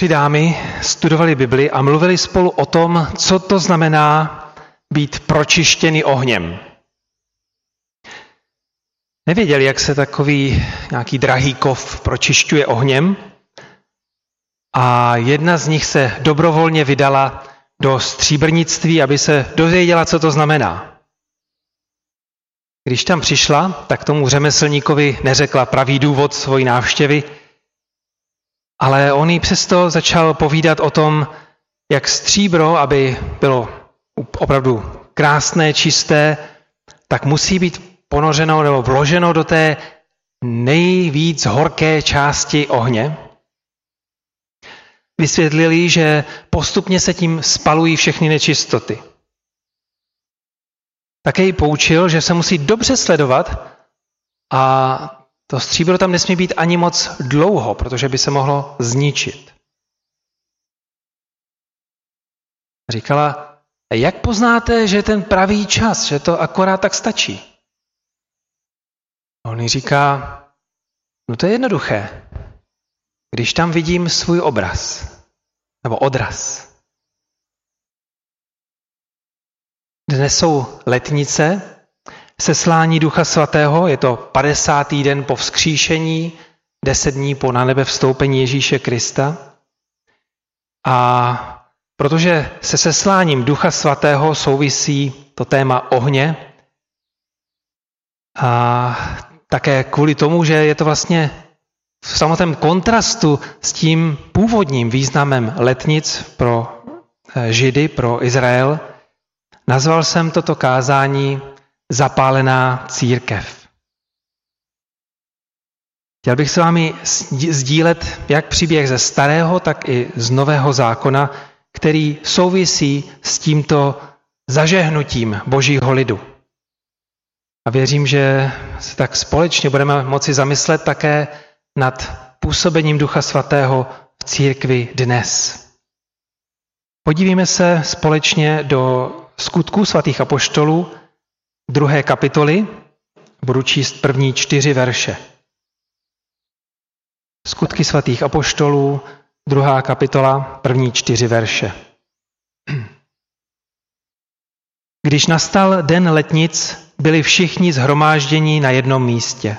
Tři dámy studovali Bibli a mluvili spolu o tom, co to znamená být pročištěný ohněm. Nevěděli, jak se takový nějaký drahý kov pročišťuje ohněm a jedna z nich se dobrovolně vydala do stříbrnictví, aby se dozvěděla, co to znamená. Když tam přišla, tak tomu řemeslníkovi neřekla pravý důvod svojí návštěvy, ale on jí přesto začal povídat o tom, jak stříbro, aby bylo opravdu krásné, čisté, tak musí být ponořeno nebo vloženo do té nejvíc horké části ohně. Vysvětlili, že postupně se tím spalují všechny nečistoty. Také ji poučil, že se musí dobře sledovat a to stříbro tam nesmí být ani moc dlouho, protože by se mohlo zničit. Říkala, jak poznáte, že ten pravý čas, že to akorát tak stačí? On říká, no to je jednoduché. Když tam vidím svůj obraz, nebo odraz. Dnes jsou letnice, seslání Ducha Svatého, je to 50. den po vzkříšení, 10 dní po na nebe vstoupení Ježíše Krista. A protože se sesláním Ducha Svatého souvisí to téma ohně, a také kvůli tomu, že je to vlastně v samotném kontrastu s tím původním významem letnic pro eh, Židy, pro Izrael, nazval jsem toto kázání zapálená církev. Chtěl bych s vámi sdílet jak příběh ze starého, tak i z nového zákona, který souvisí s tímto zažehnutím božího lidu. A věřím, že se tak společně budeme moci zamyslet také nad působením Ducha Svatého v církvi dnes. Podívejme se společně do skutků svatých apoštolů, druhé kapitoly, budu číst první čtyři verše. Skutky svatých apoštolů, druhá kapitola, první čtyři verše. Když nastal den letnic, byli všichni zhromážděni na jednom místě.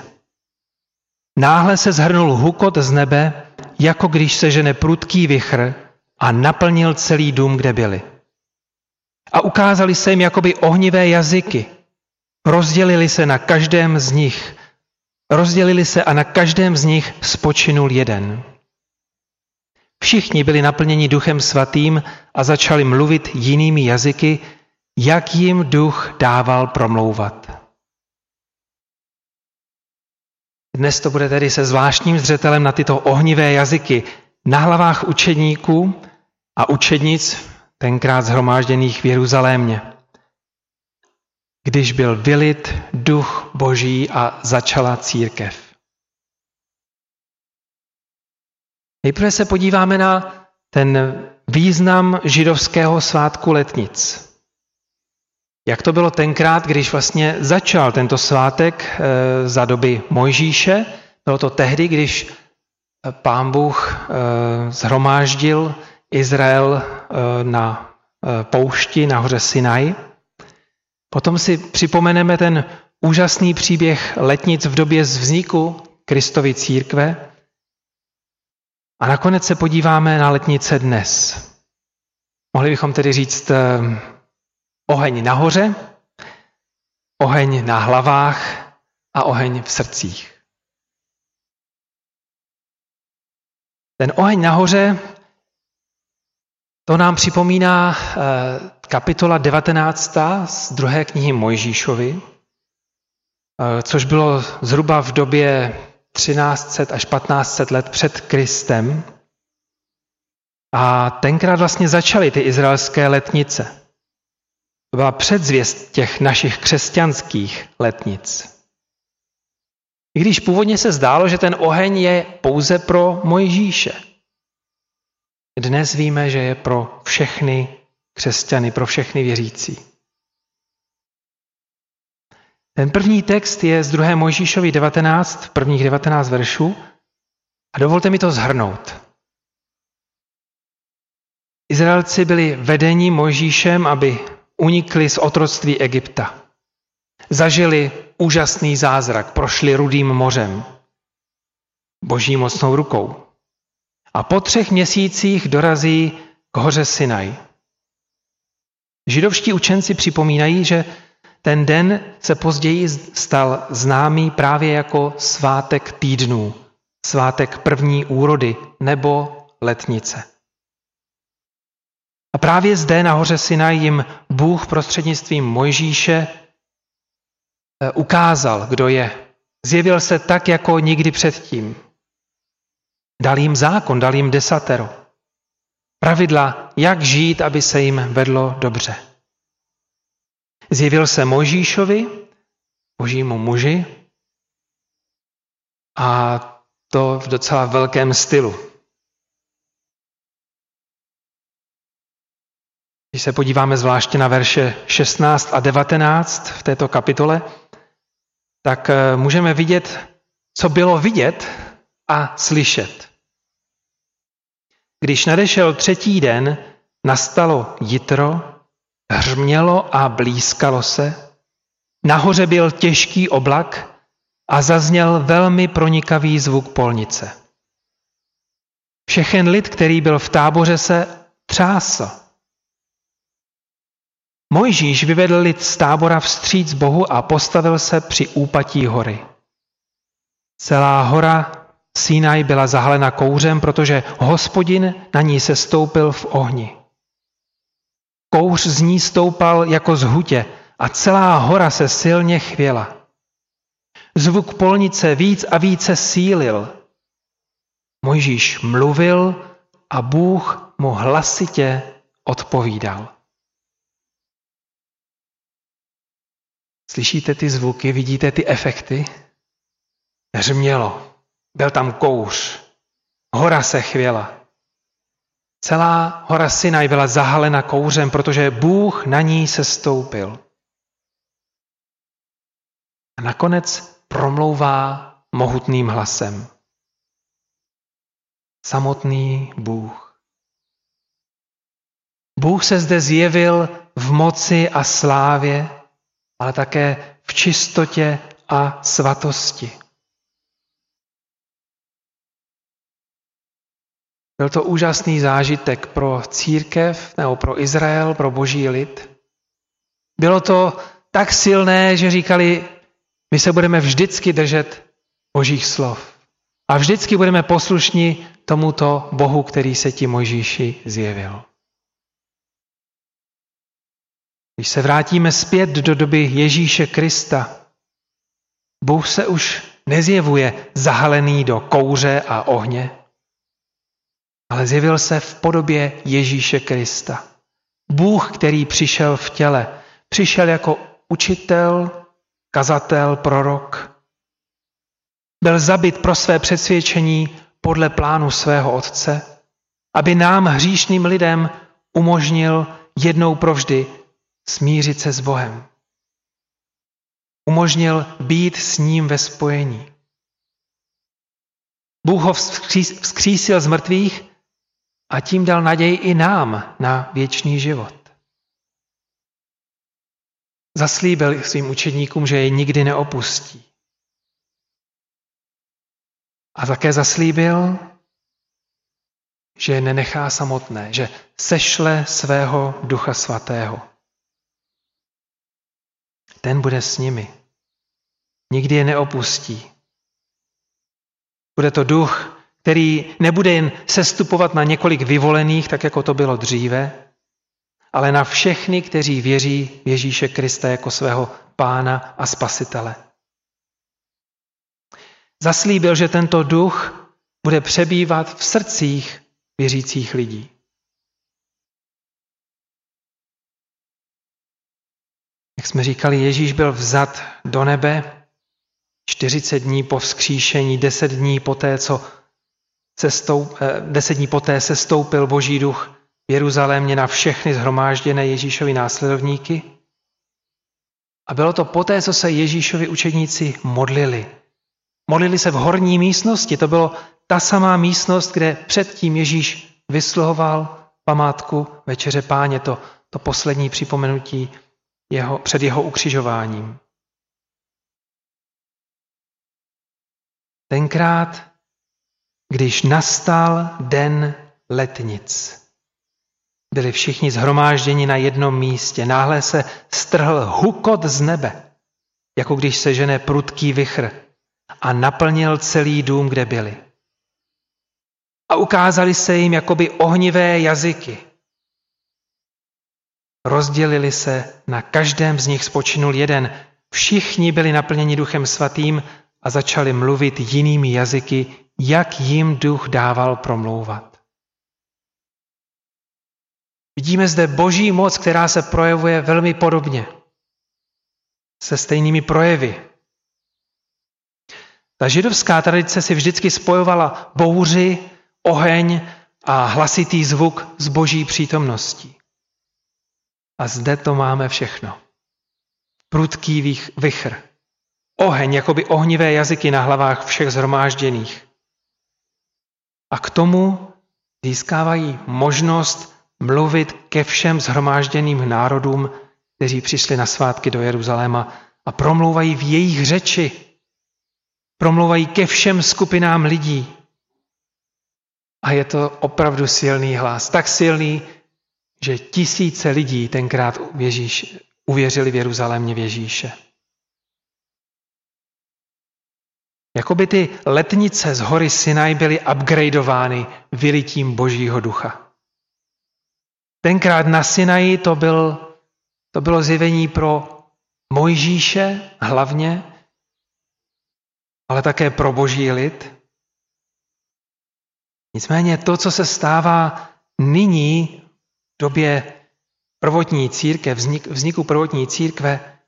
Náhle se zhrnul hukot z nebe, jako když se žene prudký vichr a naplnil celý dům, kde byli. A ukázali se jim jakoby ohnivé jazyky, Rozdělili se na každém z nich. Rozdělili se a na každém z nich spočinul jeden. Všichni byli naplněni duchem svatým a začali mluvit jinými jazyky, jak jim duch dával promlouvat. Dnes to bude tedy se zvláštním zřetelem na tyto ohnivé jazyky na hlavách učedníků a učednic, tenkrát zhromážděných v Jeruzalémě když byl vylit duch boží a začala církev. Nejprve se podíváme na ten význam židovského svátku letnic. Jak to bylo tenkrát, když vlastně začal tento svátek eh, za doby Mojžíše? Bylo to tehdy, když eh, pán Bůh eh, zhromáždil Izrael na poušti na hoře Sinai. Potom si připomeneme ten úžasný příběh letnic v době vzniku Kristovy církve. A nakonec se podíváme na letnice dnes. Mohli bychom tedy říct eh, oheň nahoře, oheň na hlavách a oheň v srdcích. Ten oheň nahoře, to nám připomíná eh, kapitola 19. z druhé knihy Mojžíšovi, eh, což bylo zhruba v době 1300 až 1500 let před Kristem. A tenkrát vlastně začaly ty izraelské letnice. To byla předzvěst těch našich křesťanských letnic. I když původně se zdálo, že ten oheň je pouze pro Mojžíše. Dnes víme, že je pro všechny křesťany, pro všechny věřící. Ten první text je z 2. Mojžíšovi 19, prvních 19 veršů a dovolte mi to zhrnout. Izraelci byli vedeni Mojžíšem, aby unikli z otroctví Egypta. Zažili úžasný zázrak, prošli rudým mořem, boží mocnou rukou. A po třech měsících dorazí k hoře Sinaj. Židovští učenci připomínají, že ten den se později stal známý právě jako svátek týdnů, svátek první úrody nebo letnice. A právě zde na hoře Sinaj jim Bůh prostřednictvím Mojžíše eh, ukázal, kdo je. Zjevil se tak, jako nikdy předtím. Dal jim zákon, dal jim desatero. Pravidla, jak žít, aby se jim vedlo dobře. Zjevil se Mojžíšovi, božímu muži, a to v docela velkém stylu. Když se podíváme zvláště na verše 16 a 19 v této kapitole, tak eh, můžeme vidět, co bylo vidět a slyšet. Když nadešel třetí den, nastalo jitro, hřmělo a blízkalo se, nahoře byl těžký oblak a zazněl velmi pronikavý zvuk polnice. Všechen lid, který byl v táboře, se třásl. Mojžíš vyvedl lid z tábora vstříc Bohu a postavil se při úpatí hory. Celá hora Sinaj byla zahalena kouřem, protože hospodin na ní se stoupil v ohni. Kouř z ní stoupal jako z hutě a celá hora se silně chvěla. Zvuk polnice víc a více sílil. Mojžíš mluvil a Bůh mu hlasitě odpovídal. Slyšíte ty zvuky, vidíte ty efekty? Hřmělo, byl tam kouř, hora se chvěla. Celá hora Sinaj byla zahalena kouřem, protože Bůh na ní se stoupil. A nakonec promlouvá mohutným hlasem. Samotný Bůh. Bůh se zde zjevil v moci a slávě, ale také v čistotě a svatosti. Byl to úžasný zážitek pro církev nebo pro Izrael, pro boží lid. Bylo to tak silné, že říkali, my se budeme vždycky držet božích slov. A vždycky budeme poslušní tomuto Bohu, který se ti Mojžíši zjevil. Když se vrátíme zpět do doby Ježíše Krista, Bůh se už nezjevuje zahalený do kouře a ohně, ale zjevil se v podobě Ježíše Krista. Bůh, který přišel v těle, přišel jako učitel, kazatel, prorok. Byl zabit pro své přesvědčení podle plánu svého otce, aby nám, hříšným lidem, umožnil jednou provždy smířit se s Bohem. Umožnil být s ním ve spojení. Bůh ho vzkřísil z mrtvých a tím dal naději i nám na věčný život. Zaslíbil svým učedníkům, že je nikdy neopustí. A také zaslíbil, že je nenechá samotné, že sešle svého ducha svatého. Ten bude s nimi. Nikdy je neopustí. Bude to duch, který nebude jen sestupovat na několik vyvolených, tak jako to bylo dříve, ale na všechny, kteří věří v Ježíše Krista jako svého pána a spasitele. Zaslíbil, že tento duch bude přebývat v srdcích věřících lidí. Jak jsme říkali, Ježíš byl vzat do nebe 40 dní po vzkříšení, 10 dní poté, co sestoup, 10 eh, dní poté se stoupil Boží duch v Jeruzalémě na všechny zhromážděné Ježíšovi následovníky. A bylo to poté, co se Ježíšovi učedníci modlili. Modlili se v horní místnosti. To bylo ta samá místnost, kde předtím Ježíš vysluhoval památku Večeře Páně, to, to poslední připomenutí jeho, před jeho ukřižováním. Tenkrát, když nastal den letnic, byli všichni zhromážděni na jednom místě. Náhle se strhl hukot z nebe, jako když se žene prudký vychr a naplnil celý dům, kde byli. A ukázali se jim jakoby ohnivé jazyky. Rozdělili se, na každém z nich spočinul jeden. Všichni byli naplněni duchem svatým a začali mluvit jinými jazyky, jak jim duch dával promlouvat. Vidíme zde boží moc, která se projevuje velmi podobně, se stejnými projevy. Ta židovská tradice si vždycky spojovala bouři, oheň a hlasitý zvuk s boží přítomností. A zde to máme všechno. Prudký vychr. Oheň, jakoby ohnivé jazyky na hlavách všech zhromážděných. A k tomu získávají možnost mluvit ke všem zhromážděným národům, kteří přišli na svátky do Jeruzaléma a promlouvají v jejich řeči. Promlouvají ke všem skupinám lidí. A je to opravdu silný hlas. Tak silný, že tisíce lidí tenkrát uvěřili v Jeruzalémě v Ježíše. Jakoby ty letnice z hory Sinaj byly upgradeovány vylitím Božího ducha. Tenkrát na Sinaji to, byl, to bylo zjevení pro Mojžíše hlavně, ale také pro boží lid. Nicméně to, co se stává nyní v době prvotní církve, vznik, vzniku prvotní církve,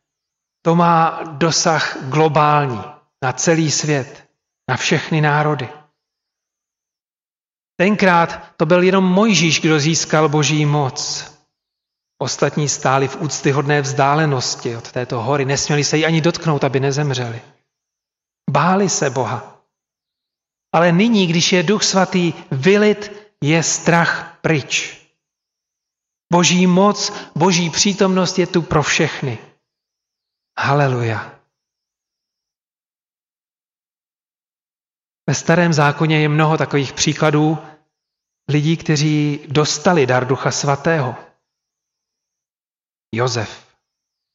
to má dosah globální na celý svět, na všechny národy. Tenkrát to byl jenom Mojžíš, kdo získal boží moc. Ostatní stáli v úctyhodné vzdálenosti od této hory, nesměli se jí ani dotknout, aby nezemřeli. Báli se Boha. Ale nyní, když je Duch Svatý vylit, je strach pryč. Boží moc, boží přítomnost je tu pro všechny. Haleluja. Ve starém zákoně je mnoho takových příkladů lidí, kteří dostali dar Ducha Svatého. Jozef,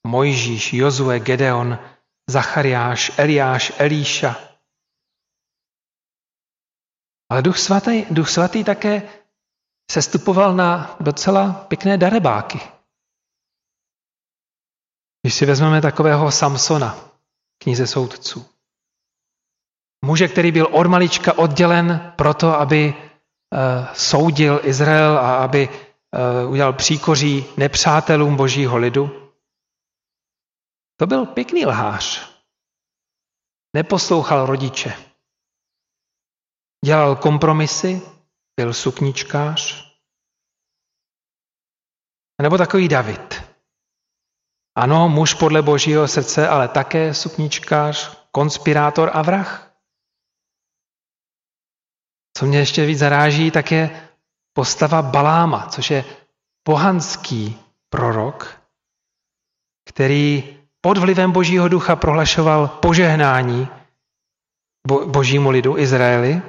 Mojžíš, Jozue, Gedeon, Zachariáš, Eliáš, Elíša. Ale Duch Svatý, Duch Svatý také sestupoval na docela pěkné darebáky. Když si vezmeme takového Samsona, knize soudců. Muže, který byl od malička oddělen proto, aby uh, soudil Izrael a aby uh, udělal příkoří nepřátelům božího lidu. To byl pěkný lhář. Neposlouchal rodiče. Dělal kompromisy, byl sukničkář. Nebo takový David. Ano, muž podle božího srdce, ale také sukničkář, konspirátor a vrah. Co mě ještě víc zaráží, tak je postava Baláma, což je pohanský prorok, který pod vlivem Božího ducha prohlašoval požehnání božímu lidu Izraeli,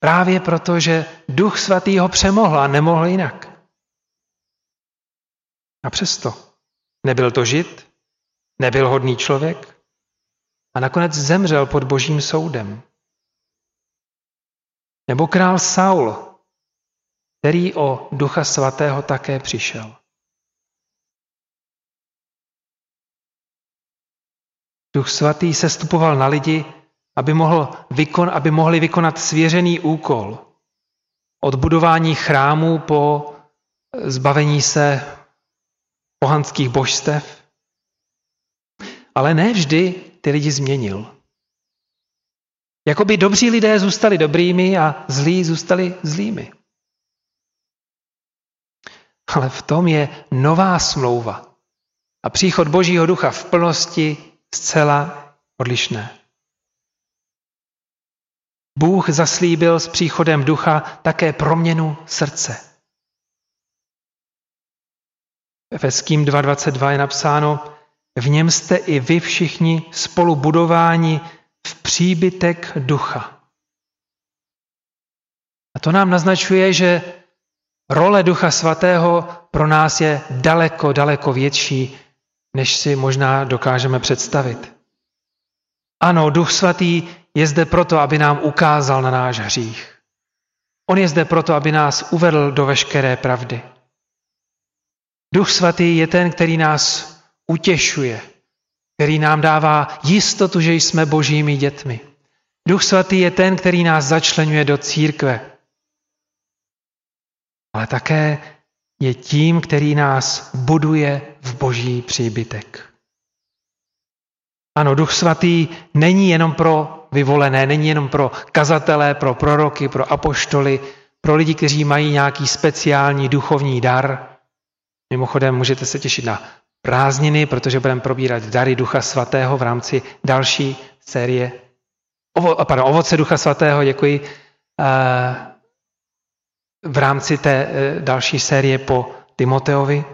právě proto, že duch svatý ho přemohl a nemohl jinak. A přesto nebyl to žid, nebyl hodný člověk a nakonec zemřel pod božím soudem. Nebo král Saul, který o Ducha Svatého také přišel. Duch Svatý se stupoval na lidi, aby, mohl vykon, aby mohli vykonat svěřený úkol. Od budování chrámů po zbavení se pohanských božstev. Ale ne vždy ty lidi změnil. Jakoby dobří lidé zůstali dobrými a zlí zůstali zlými. Ale v tom je nová smlouva a příchod Božího ducha v plnosti zcela odlišné. Bůh zaslíbil s příchodem ducha také proměnu srdce. Efeským 2.22 je napsáno, v něm jste i vy všichni spolu budováni v příbytek ducha. A to nám naznačuje, že role Ducha Svatého pro nás je daleko, daleko větší, než si možná dokážeme představit. Ano, Duch Svatý je zde proto, aby nám ukázal na náš hřích. On je zde proto, aby nás uvedl do veškeré pravdy. Duch Svatý je ten, který nás utěšuje, který nám dává jistotu, že jsme božími dětmi. Duch Svatý je ten, který nás začlenuje do církve. Ale také je tím, který nás buduje v boží příbytek. Ano, Duch Svatý není jenom pro vyvolené, není jenom pro kazatele, pro proroky, pro apoštoly, pro lidi, kteří mají nějaký speciální duchovní dar. Mimochodem můžete se těšit na prázdniny, protože budeme probírat dary Ducha Svatého v rámci další série. Ovo, pardon, ovoce Ducha Svatého, děkuji. Eh, v rámci té eh, další série po Timoteovi.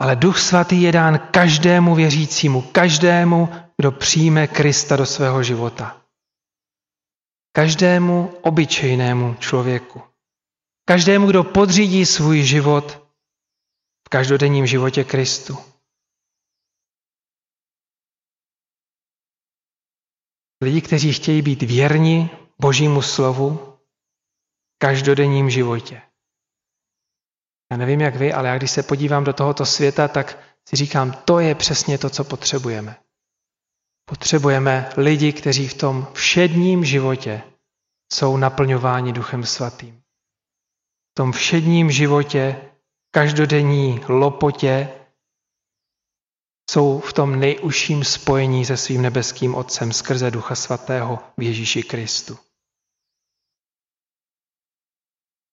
Ale Duch Svatý je dán každému věřícímu, každému, kdo přijme Krista do svého života. Každému obyčejnému člověku. Každému, kdo podřídí svůj život každodenním životě Kristu. Lidi, kteří chtějí být věrni Božímu slovu v každodenním životě. Já nevím, jak vy, ale já když se podívám do tohoto světa, tak si říkám, to je přesně to, co potřebujeme. Potřebujeme lidi, kteří v tom všedním životě jsou naplňováni Duchem Svatým. V tom všedním životě, každodenní lopotě, jsou v tom nejužším spojení se svým nebeským Otcem skrze Ducha Svatého v Ježíši Kristu.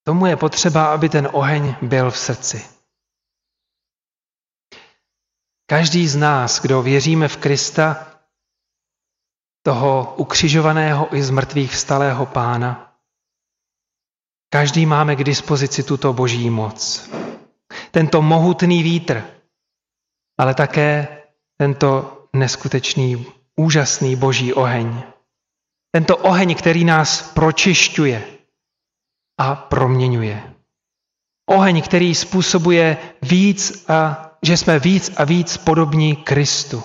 Tomu je potřeba, aby ten oheň byl v srdci. Každý z nás, kdo věříme v Krista, toho ukřižovaného i z mrtvých vstalého pána, každý máme k dispozici tuto boží moc. Tento mohutný vítr, ale také tento neskutečný, úžasný boží oheň. Tento oheň, který nás pročišťuje, a proměňuje. Oheň, který způsobuje víc a že jsme víc a víc podobní Kristu.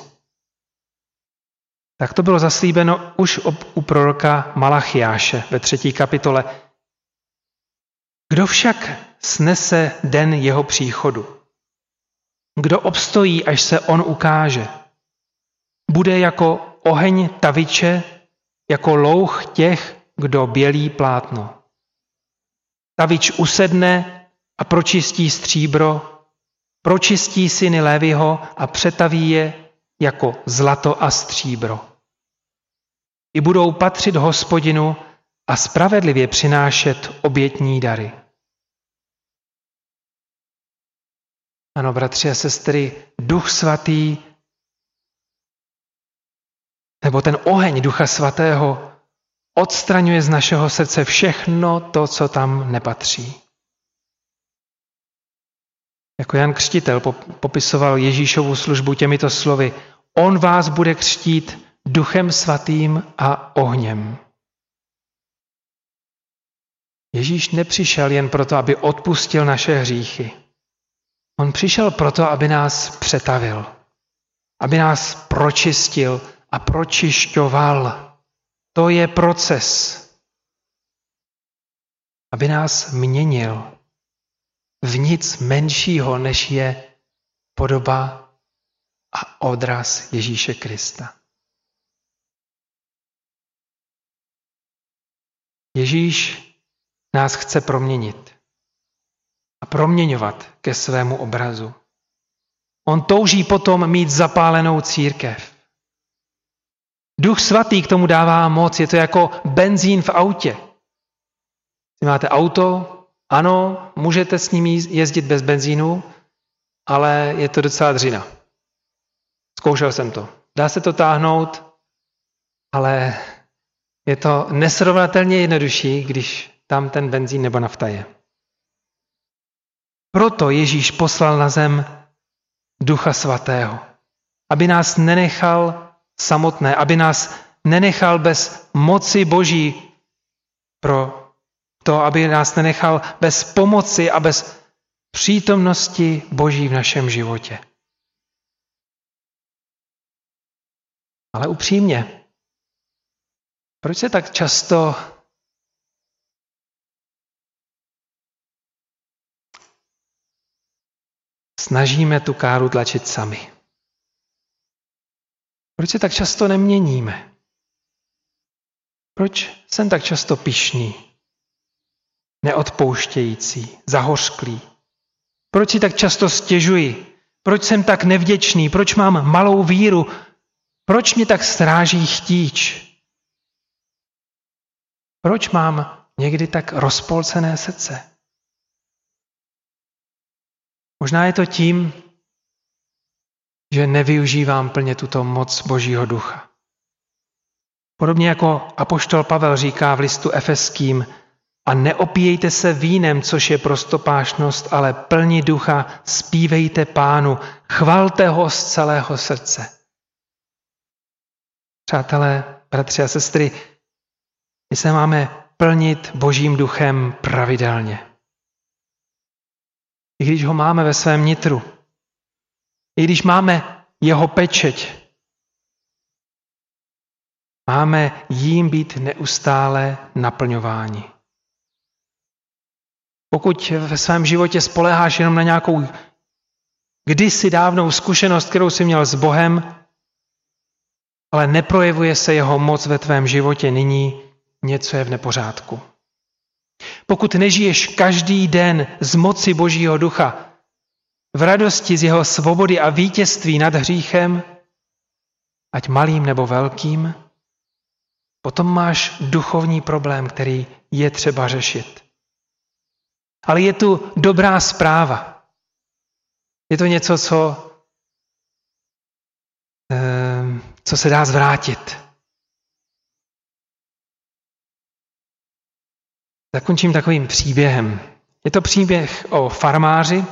Tak to bylo zaslíbeno už u proroka Malachiáše ve třetí kapitole. Kdo však snese den jeho příchodu? Kdo obstojí, až se on ukáže? Bude jako oheň taviče, jako louch těch, kdo bělí plátno. Tavič usedne a pročistí stříbro, pročistí syny Lévyho a přetaví je jako zlato a stříbro. I budou patřit hospodinu a spravedlivě přinášet obětní dary. Ano, bratři a sestry, Duch Svatý, nebo ten oheň Ducha Svatého odstraňuje z našeho srdce všechno to, co tam nepatří. Jako Jan Křtitel popisoval Ježíšovu službu těmito slovy. On vás bude křtít duchem svatým a ohněm. Ježíš nepřišel jen proto, aby odpustil naše hříchy. On přišel proto, aby nás přetavil, aby nás pročistil a pročišťoval. To je proces, aby nás měnil v nic menšího, než je podoba a odraz Ježíše Krista. Ježíš nás chce proměnit a proměňovat ke svému obrazu. On touží potom mít zapálenou církev. Duch svatý k tomu dává moc, je to jako benzín v autě. Když máte auto, ano, můžete s ním jezdit bez benzínu, ale je to docela dřina. Zkoušel jsem to. Dá se to táhnout, ale je to nesrovnatelně jednodušší, když tam ten benzín nebo nafta je. Proto Ježíš poslal na zem Ducha Svatého, aby nás nenechal samotné, aby nás nenechal bez moci Boží pro to, aby nás nenechal bez pomoci a bez přítomnosti Boží v našem životě. Ale upřímně, proč se tak často snažíme tu káru tlačit sami? Proč se tak často neměníme? Proč jsem tak často pišný, neodpouštějící, zahořklý? Proč si tak často stěžuji? Proč jsem tak nevděčný? Proč mám malou víru? Proč mě tak stráží chtíč? Proč mám někdy tak rozpolcené srdce? Možná je to tím, že nevyužívám plně tuto moc Božího ducha. Podobně jako apoštol Pavel říká v listu Efeským, a neopíjejte se vínem, což je prostopášnost, ale plní ducha, zpívejte pánu, chvalte ho z celého srdce. Přátelé, bratři a sestry, my se máme plnit Božím duchem pravidelně. I když ho máme ve svém nitru, i když máme jeho pečeť, máme jím být neustále naplňováni. Pokud ve svém životě spoleháš jenom na nějakou kdysi dávnou zkušenost, kterou jsi měl s Bohem, ale neprojevuje se jeho moc ve tvém životě nyní, něco je v nepořádku. Pokud nežiješ každý den z moci Božího ducha, v radosti z jeho svobody a vítězství nad hříchem, ať malým nebo velkým, potom máš duchovní problém, který je třeba řešit. Ale je tu dobrá zpráva. Je to něco, co, ehm, co se dá zvrátit. Zakončím takovým příběhem. Je to příběh o farmáři,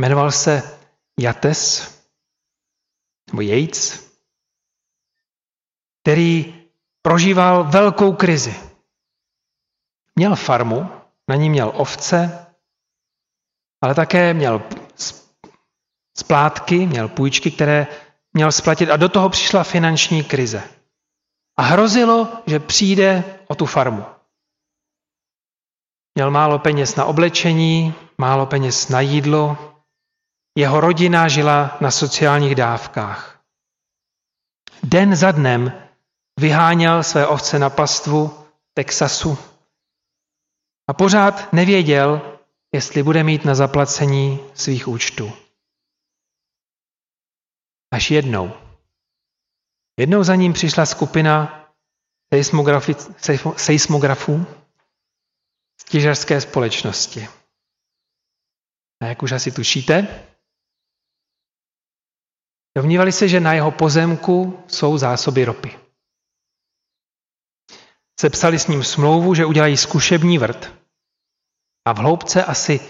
jmenoval se Jates, nebo Yates, který prožíval velkou krizi. Měl farmu, na ní měl ovce, ale také měl splátky, měl půjčky, které měl splatit a do toho přišla finanční krize. A hrozilo, že přijde o tu farmu. Měl málo peněz na oblečení, málo peněz na jídlo, jeho rodina žila na sociálních dávkách. Den za dnem vyháněl své ovce na pastvu Texasu a pořád nevěděl, jestli bude mít na zaplacení svých účtů. Až jednou. Jednou za ním přišla skupina seismografů těžařské společnosti. A jak už asi tušíte, domnívali se, že na jeho pozemku jsou zásoby ropy. Sepsali s ním smlouvu, že udělají zkušební vrt a v hloubce asi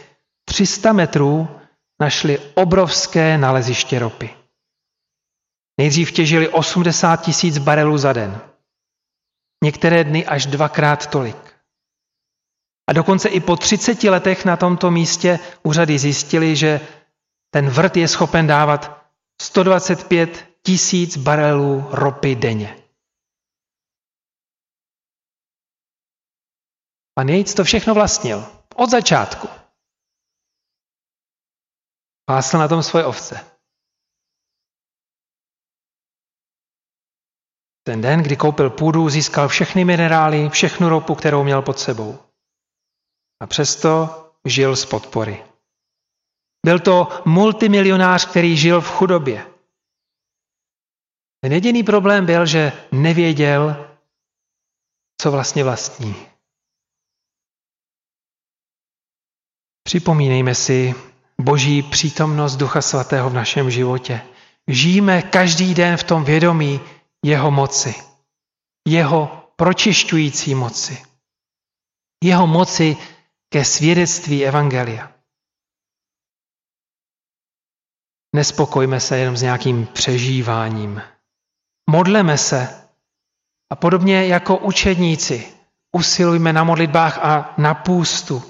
300 metrů našli obrovské naleziště ropy. Nejdřív těžili 80 tisíc barelů za den. Některé dny až dvakrát tolik. A dokonce i po 30 letech na tomto místě úřady zjistili, že ten vrt je schopen dávat 125 tisíc barelů ropy denně. Pan Jejc to všechno vlastnil. Od začátku. Pásl na tom svoje ovce. Ten den, kdy koupil půdu, získal všechny minerály, všechnu ropu, kterou měl pod sebou. A přesto žil z podpory. Byl to multimilionář, který žil v chudobě. Ten jediný problém byl, že nevěděl, co vlastně vlastní. Připomínejme si boží přítomnost Ducha Svatého v našem životě. Žijeme každý den v tom vědomí jeho moci, jeho pročišťující moci, jeho moci ke svědectví Evangelia. nespokojme se jenom s nějakým přežíváním. Modleme se a podobně jako učedníci usilujme na modlitbách a na půstu,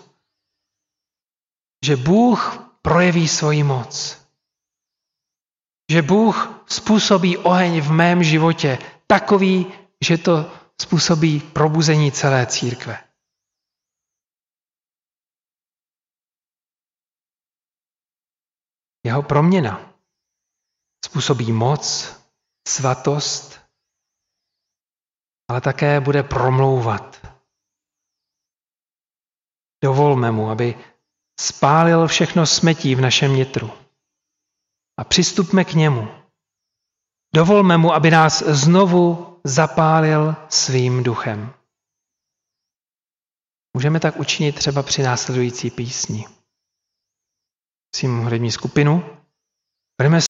že Bůh projeví svoji moc. Že Bůh způsobí oheň v mém životě takový, že to způsobí probuzení celé církve. Jeho proměna způsobí moc, svatost, ale také bude promlouvat. Dovolme mu, aby spálil všechno smetí v našem nitru. A přistupme k němu. Dovolme mu, aby nás znovu zapálil svým duchem. Můžeme tak učinit třeba při následující písni. Prosím hudební skupinu. Budeme